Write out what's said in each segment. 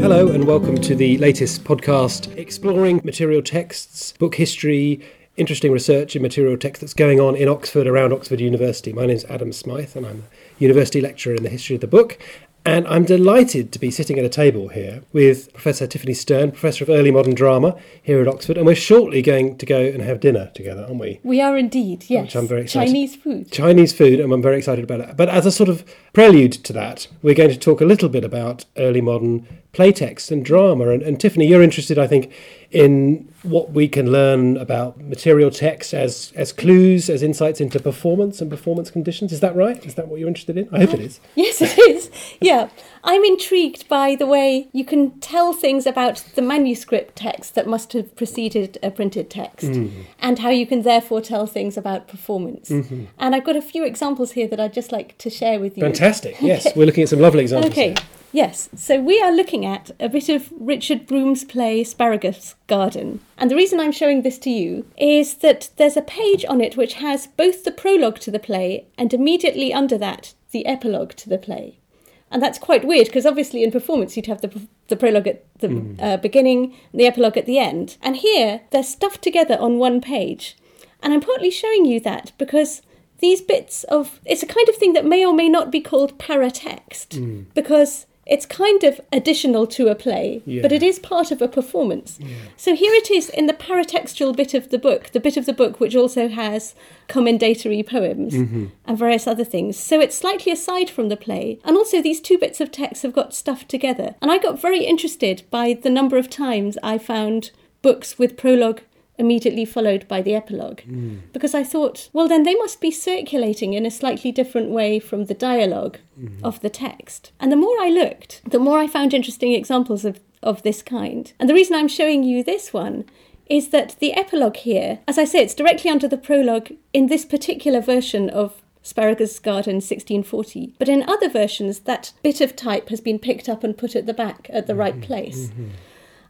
Hello, and welcome to the latest podcast exploring material texts, book history, interesting research in material text that's going on in Oxford around Oxford University. My name is Adam Smyth, and I'm a university lecturer in the history of the book. And I'm delighted to be sitting at a table here with Professor Tiffany Stern, Professor of Early Modern Drama here at Oxford. And we're shortly going to go and have dinner together, aren't we? We are indeed, yes. Which I'm very excited. Chinese food. Chinese food, and I'm very excited about it. But as a sort of prelude to that, we're going to talk a little bit about early modern playtext and drama. And, and Tiffany, you're interested, I think, in what we can learn about material text as as clues, as insights into performance and performance conditions. Is that right? Is that what you're interested in? I hope it is. Yes, it is. Yeah. I'm intrigued by the way you can tell things about the manuscript text that must have preceded a printed text Mm. and how you can therefore tell things about performance. Mm-hmm. And I've got a few examples here that I'd just like to share with you. Fantastic. Yes, we're looking at some lovely examples. Okay. here. Yes, so we are looking at a bit of Richard Brome's play Asparagus Garden. And the reason I'm showing this to you is that there's a page on it which has both the prologue to the play and immediately under that the epilogue to the play. And that's quite weird because obviously in performance you'd have the, the prologue at the uh, beginning, the epilogue at the end. And here they're stuffed together on one page. And I'm partly showing you that because these bits of it's a kind of thing that may or may not be called paratext because it's kind of additional to a play, Yeah. but it is part of a performance. So here it is in the paratextual bit of the book, the bit of the book which also has commendatory poems mm-hmm. and various other things. So it's slightly aside from the play. And also these two bits of text have got stuffed together. And I got very interested by the number of times I found books with prologue immediately followed by the epilogue. Hmm. Because I thought, well, then they must be circulating in a slightly different way from the dialogue hmm. of the text. And the more I looked, the more I found interesting examples of, of this kind. And the reason I'm showing you this one is that the epilogue here, as I say, it's directly under the prologue in this particular version of Asparagus Garden 1640. But in other versions, that bit of type has been picked up and put at the back at the right mm-hmm. place. Mm-hmm.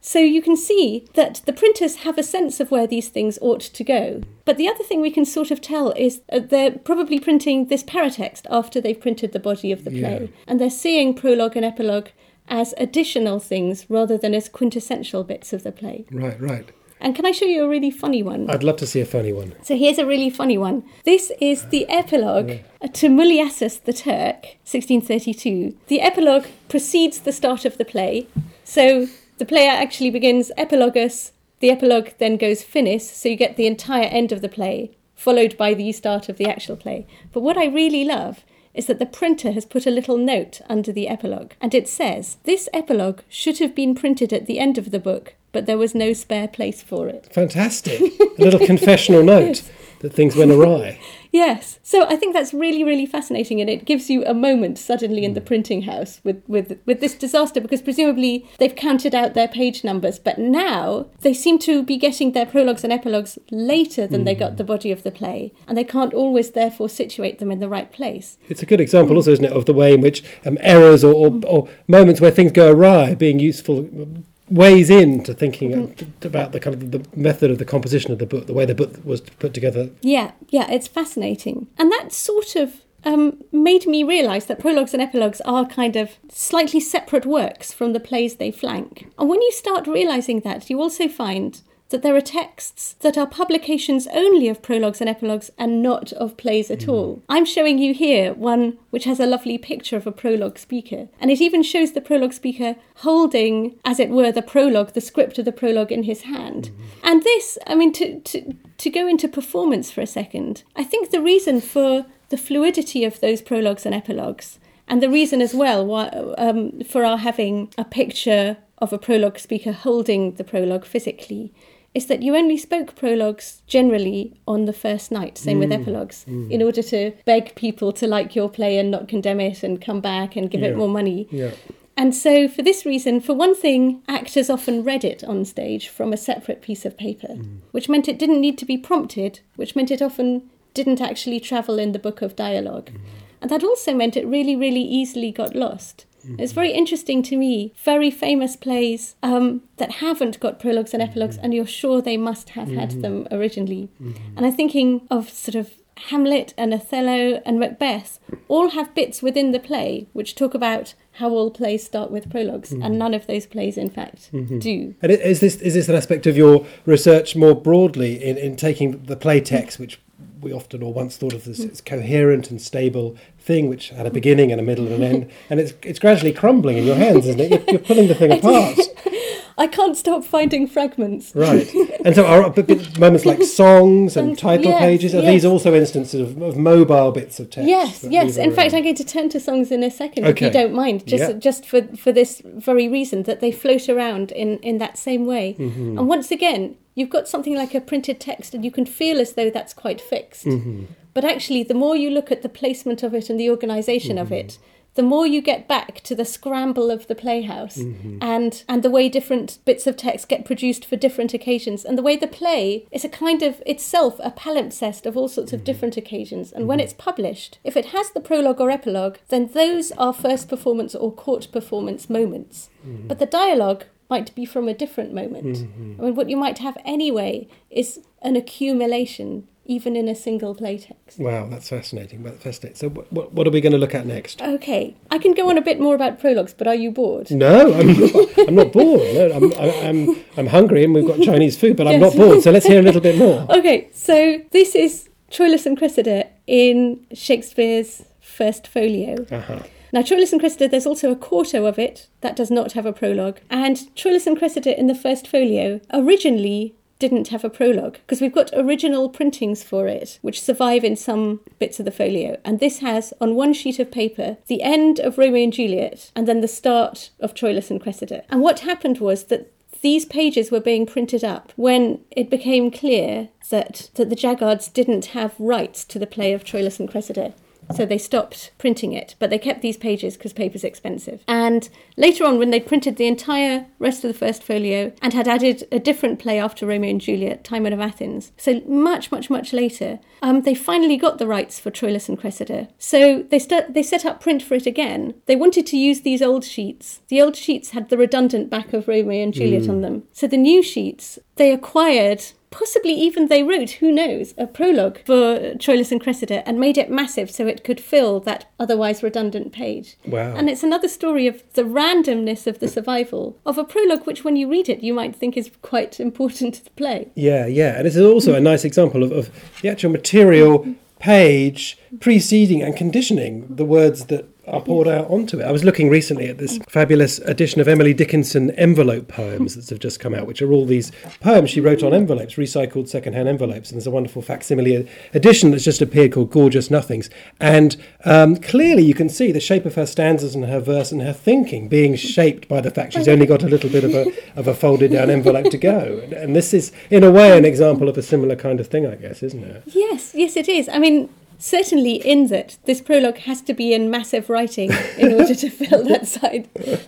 So you can see that the printers have a sense of where these things ought to go. But the other thing we can sort of tell is they're probably printing this paratext after they've printed the body of the play. Yeah. And they're seeing prologue and epilogue as additional things rather than as quintessential bits of the play. Right, right. And can I show you a really funny one? I'd love to see a funny one. So here's a really funny one. This is the epilogue to Mulleasses the Turk, 1632. The epilogue precedes the start of the play. So the play actually begins epilogus, the epilogue then goes finis, so you get the entire end of the play, followed by the start of the actual play. But what I really love is that the printer has put a little note under the epilogue, and it says, This epilogue should have been printed at the end of the book, but there was no spare place for it. Fantastic. a little confessional note that things went awry. Yes. So I think that's really, really fascinating, and it gives you a moment suddenly in the printing house with, with, with this disaster because presumably they've counted out their page numbers, but now they seem to be getting their prologues and epilogues later than they got the body of the play, and they can't always therefore situate them in the right place. It's a good example, also, isn't it, of the way in which um, errors or, or, or moments where things go awry being useful ways into thinking Mm-hmm. about the kind of the method of the composition of the book, the way the book was put together. Yeah, yeah, it's fascinating. And that sort of um, made me realise that prologues and epilogues are kind of slightly separate works from the plays they flank. And when you start realising that, you also find that there are texts that are publications only of prologues and epilogues and not of plays at all. I'm showing you here one which has a lovely picture of a prologue speaker, and it even shows the prologue speaker holding, as it were, the prologue, the script of the prologue in his hand. And this, I mean, to, to, to go into performance for a second, I think the reason for the fluidity of those prologues and epilogues and the reason as well why, um, for our having a picture of a prologue speaker holding the prologue physically is that you only spoke prologues generally on the first night, same with mm. epilogues, mm. in order to beg people to like your play and not condemn it and come back and give Yeah. it more money. Yeah. And so, for this reason, for one thing, actors often read it on stage from a separate piece of paper, mm. which meant it didn't need to be prompted, which meant it often didn't actually travel in the book of dialogue. And that also meant it really, really easily got lost. It's very interesting to me, very famous plays um, that haven't got prologues and epilogues, mm-hmm. and you're sure they must have had mm-hmm. them originally. Mm-hmm. And I'm thinking of sort of Hamlet and Othello and Macbeth all have bits within the play which talk about how all plays start with prologs, and none of those plays, in fact, do. And is this is this an aspect of your research more broadly in, in taking the play text, which we often or once thought of as this coherent and stable thing, which had a beginning and a middle and an end, and it's it's gradually crumbling in your hands, isn't it? You're, you're pulling the thing apart, I can't stop finding fragments. right? And so, are moments like songs and And- title yes, pages are yes. these also instances of, of mobile bits of text? Yes, yes. In fact, around? I'm going to turn to songs in a second, if you don't mind, just Yeah. just for for this very reason that they float around in in that same way. Mm-hmm. And once again, you've got something like a printed text, and you can feel as though that's quite fixed. Mm-hmm. But actually, the more you look at the placement of it and the organisation of Mm-hmm. it. The more you get back to the scramble of the playhouse Mm-hmm. and and the way different bits of text get produced for different occasions. And the way the play is a kind of itself a palimpsest of all sorts of mm-hmm. different occasions. And when mm-hmm. it's published if it has the prologue or epilogue then those are first performance or court performance moments. Mm-hmm. But the dialogue might be from a different moment. I mean what you might have anyway is an accumulation even in a single play text Wow, that's fascinating. That's fascinating. So, what, what, what are we going to look at next? okay I can go on a bit more about prologues but are you bored No, I'm not, I'm not bored. No, I'm, I'm, I'm hungry and we've got Chinese food, but I'm Yes. not bored. So let's hear a little bit more. Okay, so this is Troilus and Cressida in Shakespeare's First Folio. Uh-huh. Now, Troilus and Cressida, there's also a quarto of it that does not have a prologue. And Troilus and Cressida in the First Folio originally didn't have a prologue because we've got original printings for it which survive in some bits of the folio and this has on one sheet of paper the end of Romeo and Juliet and then the start of Troilus and Cressida and what happened was that these pages were being printed up when it became clear that, that the Jaggards didn't have rights to the play of Troilus and Cressida. So they stopped printing it, but they kept these pages because paper's expensive. And later on, when they printed the entire rest of the first folio and had added a different play after Romeo and Juliet, Timon of Athens, so much, much, much later, um, they finally got the rights for Troilus and Cressida. So they, st- they set up print for it again. They wanted to use these old sheets. The old sheets had the redundant back of Romeo and Juliet on them. So the new sheets, they acquired possibly even they wrote, who knows, a prologue for Troilus and Cressida and made it massive so it could fill that otherwise redundant page. Wow. And it's another story of the randomness of the survival of a prologue, which when you read it, you might think is quite important to the play. Yeah, yeah. And it's also a nice example of, of the actual material page preceding and conditioning the words that are poured out onto it. I was looking recently at this fabulous edition of Emily Dickinson envelope poems that have just come out, which are all these poems she wrote on envelopes, recycled second-hand envelopes. And there's a wonderful facsimile edition that's just appeared called Gorgeous Nothings. And um, clearly you can see the shape of her stanzas and her verse and her thinking being shaped by the fact she's only got a little bit of a, of a folded down envelope to go. And, and this is, in a way, an example of a similar kind of thing, I guess, isn't it? Yes, yes, it is. I mean, certainly in that this prologue has to be in massive writing in order to fill that side,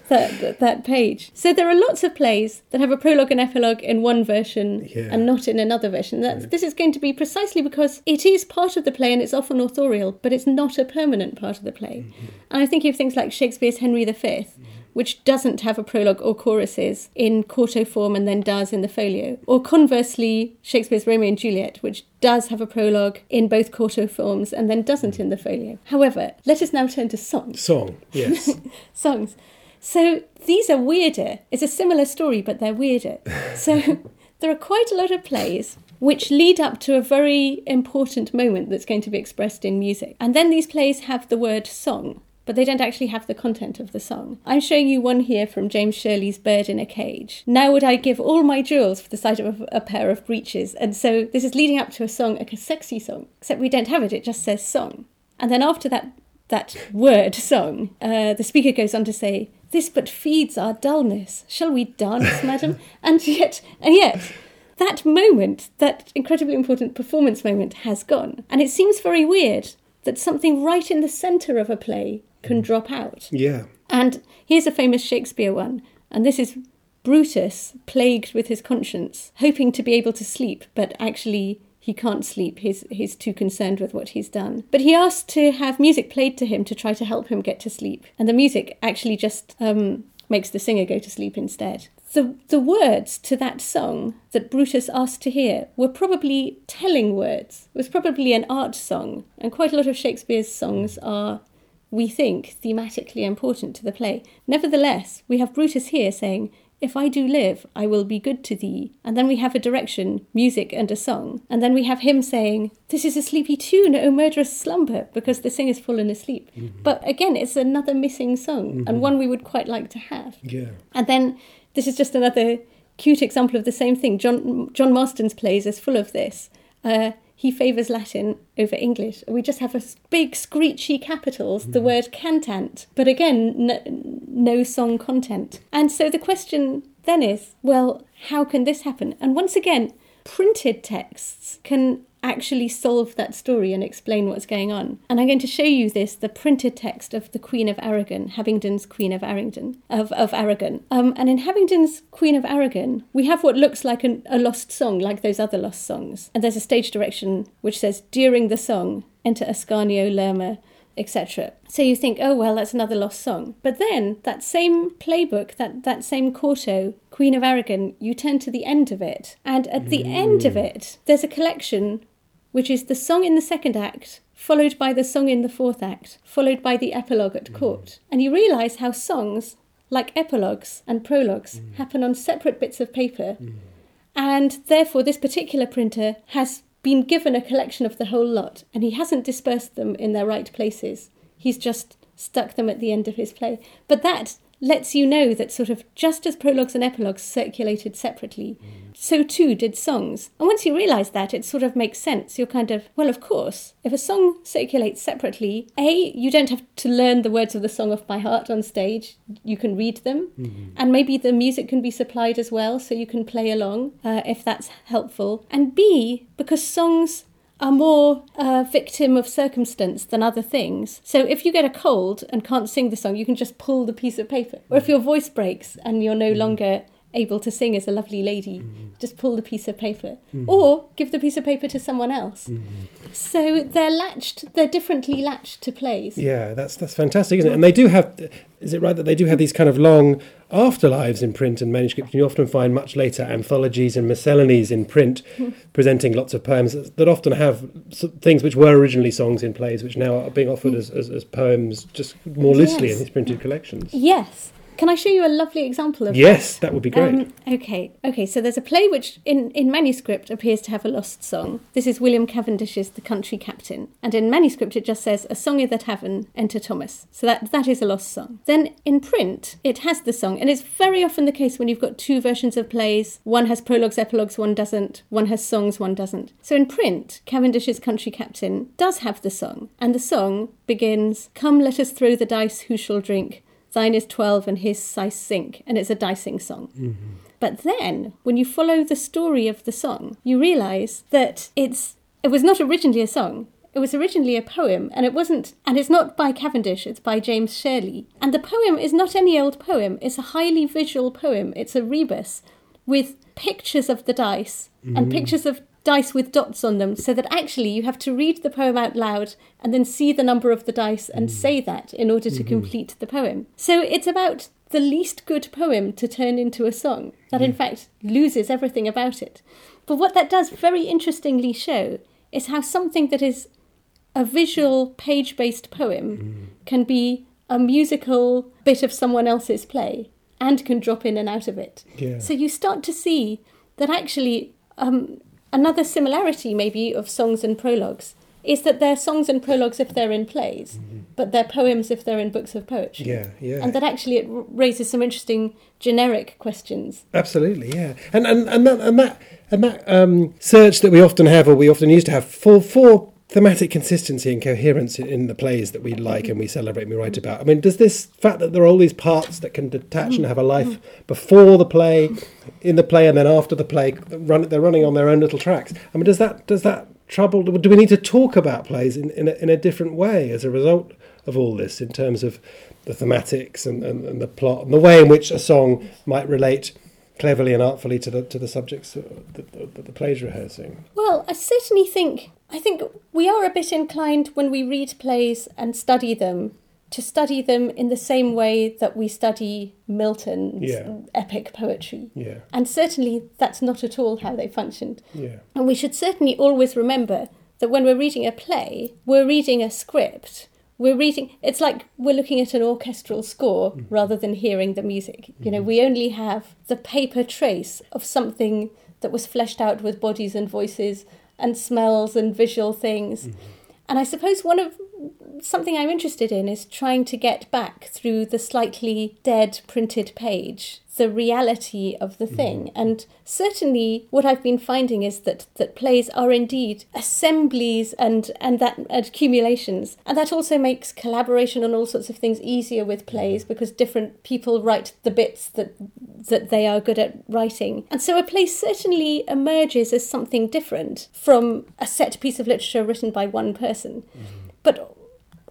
that, that page. So there are lots of plays that have a prologue and epilogue in one version Yeah. and not in another version. That's, This is going to be precisely because it is part of the play and it's often authorial, but it's not a permanent part of the play. Mm-hmm. And I think of things like Shakespeare's Henry V. Which doesn't have a prologue or choruses in quarto form and then does in the folio. Or conversely, Shakespeare's Romeo and Juliet, which does have a prologue in both quarto forms and then doesn't in the folio. However, let us now turn to songs. Song, yes. Songs. So these are weirder. It's a similar story, but they're weirder. So there are quite a lot of plays which lead up to a very important moment that's going to be expressed in music. And then these plays have the word song. But they don't actually have the content of the song. I'm showing you one here from James Shirley's Bird in a Cage. Now would I give all my jewels for the sight of a, pair of breeches? And so this is leading up to a song, like a sexy song. Except we don't have it, it just says song. And then after that that word song, uh, the speaker goes on to say, This but feeds our dullness. Shall we dance, madam? And yet, and yet, that moment, that incredibly important performance moment, has gone. And it seems very weird that something right in the centre of a play can drop out. yeah. And here's a famous Shakespeare one, and this is Brutus, plagued with his conscience, hoping to be able to sleep, but actually he can't sleep. He's, he's too concerned with what he's done. But he asked to have music played to him to try to help him get to sleep. And the music actually just um, makes the singer go to sleep instead. The, the words to that song that Brutus asked to hear were probably telling words. It was probably an art song, and quite a lot of Shakespeare's songs are, we think, thematically important to the play. Nevertheless, we have Brutus here saying, if I do live, I will be good to thee. And then we have a direction, music, and a song. And then we have him saying, This is a sleepy tune, O murderous slumber, because the singer's fallen asleep. Mm-hmm. But again, it's another missing song, mm-hmm. and one we would quite like to have. Yeah. And then this is just another cute example of the same thing. John John Marston's plays is full of this. Uh, he favours Latin over English. We just have a big screechy capitals, mm. the word cantant, but again, no, no song content. And so the question then is, well, how can this happen? And once again, printed texts can actually solve that story and explain what's going on. And I'm going to show you this, the printed text of the Queen of Aragon, Habington's Queen of Aragon. Of, of Aragon. Um, and in Habington's Queen of Aragon, we have what looks like an, a lost song, like those other lost songs. And there's a stage direction which says, during the song, enter Ascanio, Lerma, etc. So you think, oh well, that's another lost song. But then that same playbook, that, that same quarto, Queen of Aragon, you turn to the end of it. And at the mm. end of it, there's a collection which is the song in the second act, followed by the song in the fourth act, followed by the epilogue at mm. court. And you realise how songs, like epilogues and prologues, mm. happen on separate bits of paper. Mm. And therefore, this particular printer has been given a collection of the whole lot, and he hasn't dispersed them in their right places. He's just stuck them at the end of his play. But that lets you know that sort of just as prologues and epilogues circulated separately, mm. so too did songs. And once you realise that, it sort of makes sense. You're kind of, well, of course, if a song circulates separately, A, you don't have to learn the words of the song off by heart on stage, you can read them. Mm-hmm. And maybe the music can be supplied as well, so you can play along uh, if that's helpful. And B, because songs are more a victim of circumstance than other things. So if you get a cold and can't sing the song, you can just pull the piece of paper. Or if your voice breaks and you're no mm. longer able to sing as a lovely lady, mm-hmm. just pull the piece of paper. Mm-hmm. Or give the piece of paper to someone else. Mm-hmm. So they're latched, they're differently latched to plays. Yeah, that's that's fantastic, isn't it? And they do have is it right that they do have these kind of long afterlives in print and manuscript? You often find much later anthologies and miscellanies in print presenting lots of poems that often have things which were originally songs in plays, which now are being offered hmm. as, as, as poems just more loosely yes. in these printed collections. Yes. Can I show you a lovely example of Yes, that, that would be great. Um, okay, okay. So there's a play which, in, in manuscript, appears to have a lost song. This is William Cavendish's *The Country Captain*, and in manuscript it just says "A song i' the tavern, enter Thomas." So that that is a lost song. Then in print it has the song, and it's very often the case when you've got two versions of plays. One has prologues, epilogues, one doesn't. One has songs, one doesn't. So in print, Cavendish's *Country Captain* does have the song, and the song begins, "Come, let us throw the dice. Who shall drink?" Thine is 12 and his sice cinque, and it's a dicing song. Mm-hmm. But then, when you follow the story of the song, you realize that it's it was not originally a song. It was originally a poem, and it wasn't, and it's not by Cavendish, it's by James Shirley. And the poem is not any old poem, it's a highly visual poem. It's a rebus with pictures of the dice mm-hmm. and pictures of dice with dots on them so that actually you have to read the poem out loud and then see the number of the dice and mm. say that in order to mm-hmm. complete the poem. So it's about the least good poem to turn into a song that in fact loses everything about it. But what that does very interestingly show is how something that is a visual page based poem mm. can be a musical bit of someone else's play and can drop in and out of it. Yeah. So you start to see that actually um, Another similarity, maybe, of songs and prologues is that they're songs and prologues if they're in plays, mm-hmm. but they're poems if they're in books of poetry. Yeah, yeah. And that actually it raises some interesting generic questions. Absolutely, yeah. And and and that and that and that um, search that we often have, or we often used to have, for for thematic consistency and coherence in the plays that we like and we celebrate and we write about. I mean, does this fact that there are all these parts that can detach and have a life before the play, in the play, and then after the play, run, they're running on their own little tracks. I mean, does that does that trouble? Do we need to talk about plays in in a, in a different way as a result of all this in terms of the thematics and, and, and the plot and the way in which a song might relate? cleverly and artfully to the to the subjects that the, the, the play's rehearsing. Well, I certainly think I think we are a bit inclined when we read plays and study them to study them in the same way that we study Milton's Yeah. epic poetry. Yeah. And certainly that's not at all how they functioned. Yeah. And we should certainly always remember that when we're reading a play, we're reading a script. We're reading, it's like we're looking at an orchestral score mm-hmm. rather than hearing the music. You know, mm-hmm. we only have the paper trace of something that was fleshed out with bodies and voices and smells and visual things. Mm-hmm. And I suppose one of something I'm interested in is trying to get back through the slightly dead printed page the reality of the mm-hmm. thing. And certainly what I've been finding is that, that plays are indeed assemblies and, and that and accumulations. And that also makes collaboration on all sorts of things easier with mm-hmm. plays because different people write the bits that that they are good at writing. And so a play certainly emerges as something different from a set piece of literature written by one person. Mm-hmm. But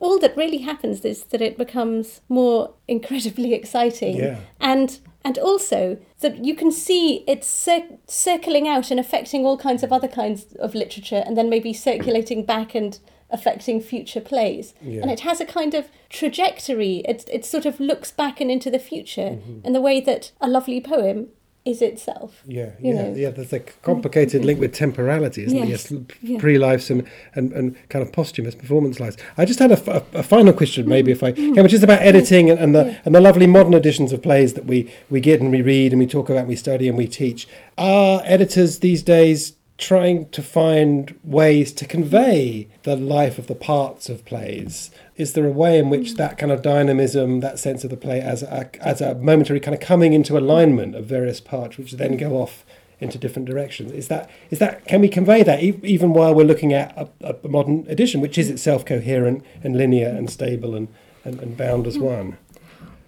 all that really happens is that it becomes more incredibly exciting Yeah. and and also that you can see it's cir- circling out and affecting all kinds of other kinds of literature and then maybe circulating back and affecting future plays Yeah. and it has a kind of trajectory it, it sort of looks back and into the future Mm-hmm. in the way that a lovely poem is itself Yeah, you yeah, know. yeah. There's a complicated link with temporality, isn't Yes, there? Yes, pre-lives and, and, and kind of posthumous performance lives. I just had a, f- a- a final question, mm-hmm. maybe if I mm-hmm. can, which is about editing and, and the Yeah. and the lovely modern editions of plays that we we get and we read and we talk about, and we study and we teach. Are editors these days trying to find ways to convey the life of the parts of plays? Is there a way in which mm-hmm. that kind of dynamism, that sense of the play as a, as a momentary kind of coming into alignment of various parts, which then go off into different directions? Is that is that can we convey that e- even while we're looking at a, a modern edition, which is itself coherent and linear and stable and, and, and bound as mm. one?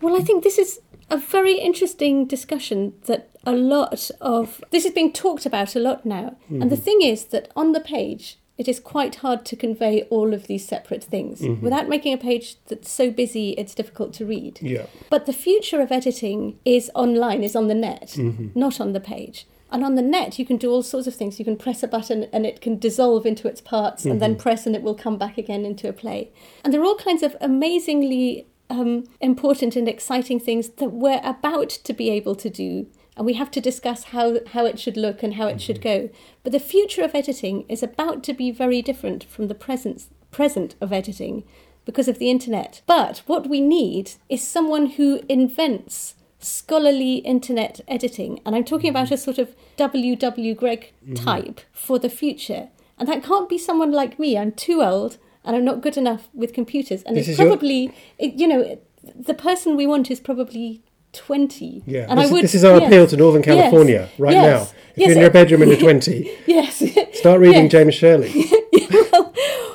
Well, I think this is a very interesting discussion that a lot of this is being talked about a lot now. And the mm-hmm. thing is that on the page, it is quite hard to convey all of these separate things mm-hmm. without making a page that's so busy it's difficult to read. Yeah. But the future of editing is online, is on the net, mm-hmm. not on the page. And on the net, you can do all sorts of things. You can press a button and it can dissolve into its parts, and then mm-hmm. press and it will come back again into a play. And there are all kinds of amazingly um, important and exciting things that we're about to be able to do. And we have to discuss how, how it should look and how it should mm-hmm. go. But the future of editing is about to be very different from the present, present of editing because of the internet. But what we need is someone who invents scholarly internet editing. And I'm talking about mm-hmm. a sort of W.W. Greg mm-hmm. type for the future. And that can't be someone like me. I'm too old and I'm not good enough with computers. And This it's is your- probably, it, you know, the person we want is probably 20. Yeah, And this, I is- would, this is our yes, appeal to Northern yes, California right yes, now. If yes, you're in your bedroom and you're 20, Yes. start reading yes. James Shirley. well,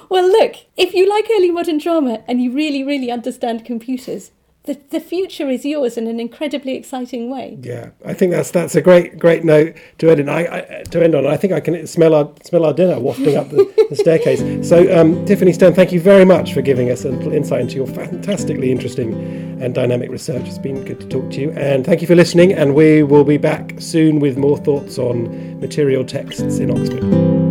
well, look, if you like early modern drama and you really, really understand computers, the, the future is yours in an incredibly exciting way. Yeah, I think that's that's a great great note to end on. I, I, to end on. I think I can smell our smell our dinner wafting up the, the staircase. So, um, Tiffany Stern, thank you very much for giving us a little insight into your fantastically interesting and dynamic research. It's been good to talk to you, and thank you for listening. And we will be back soon with more thoughts on material texts in Oxford.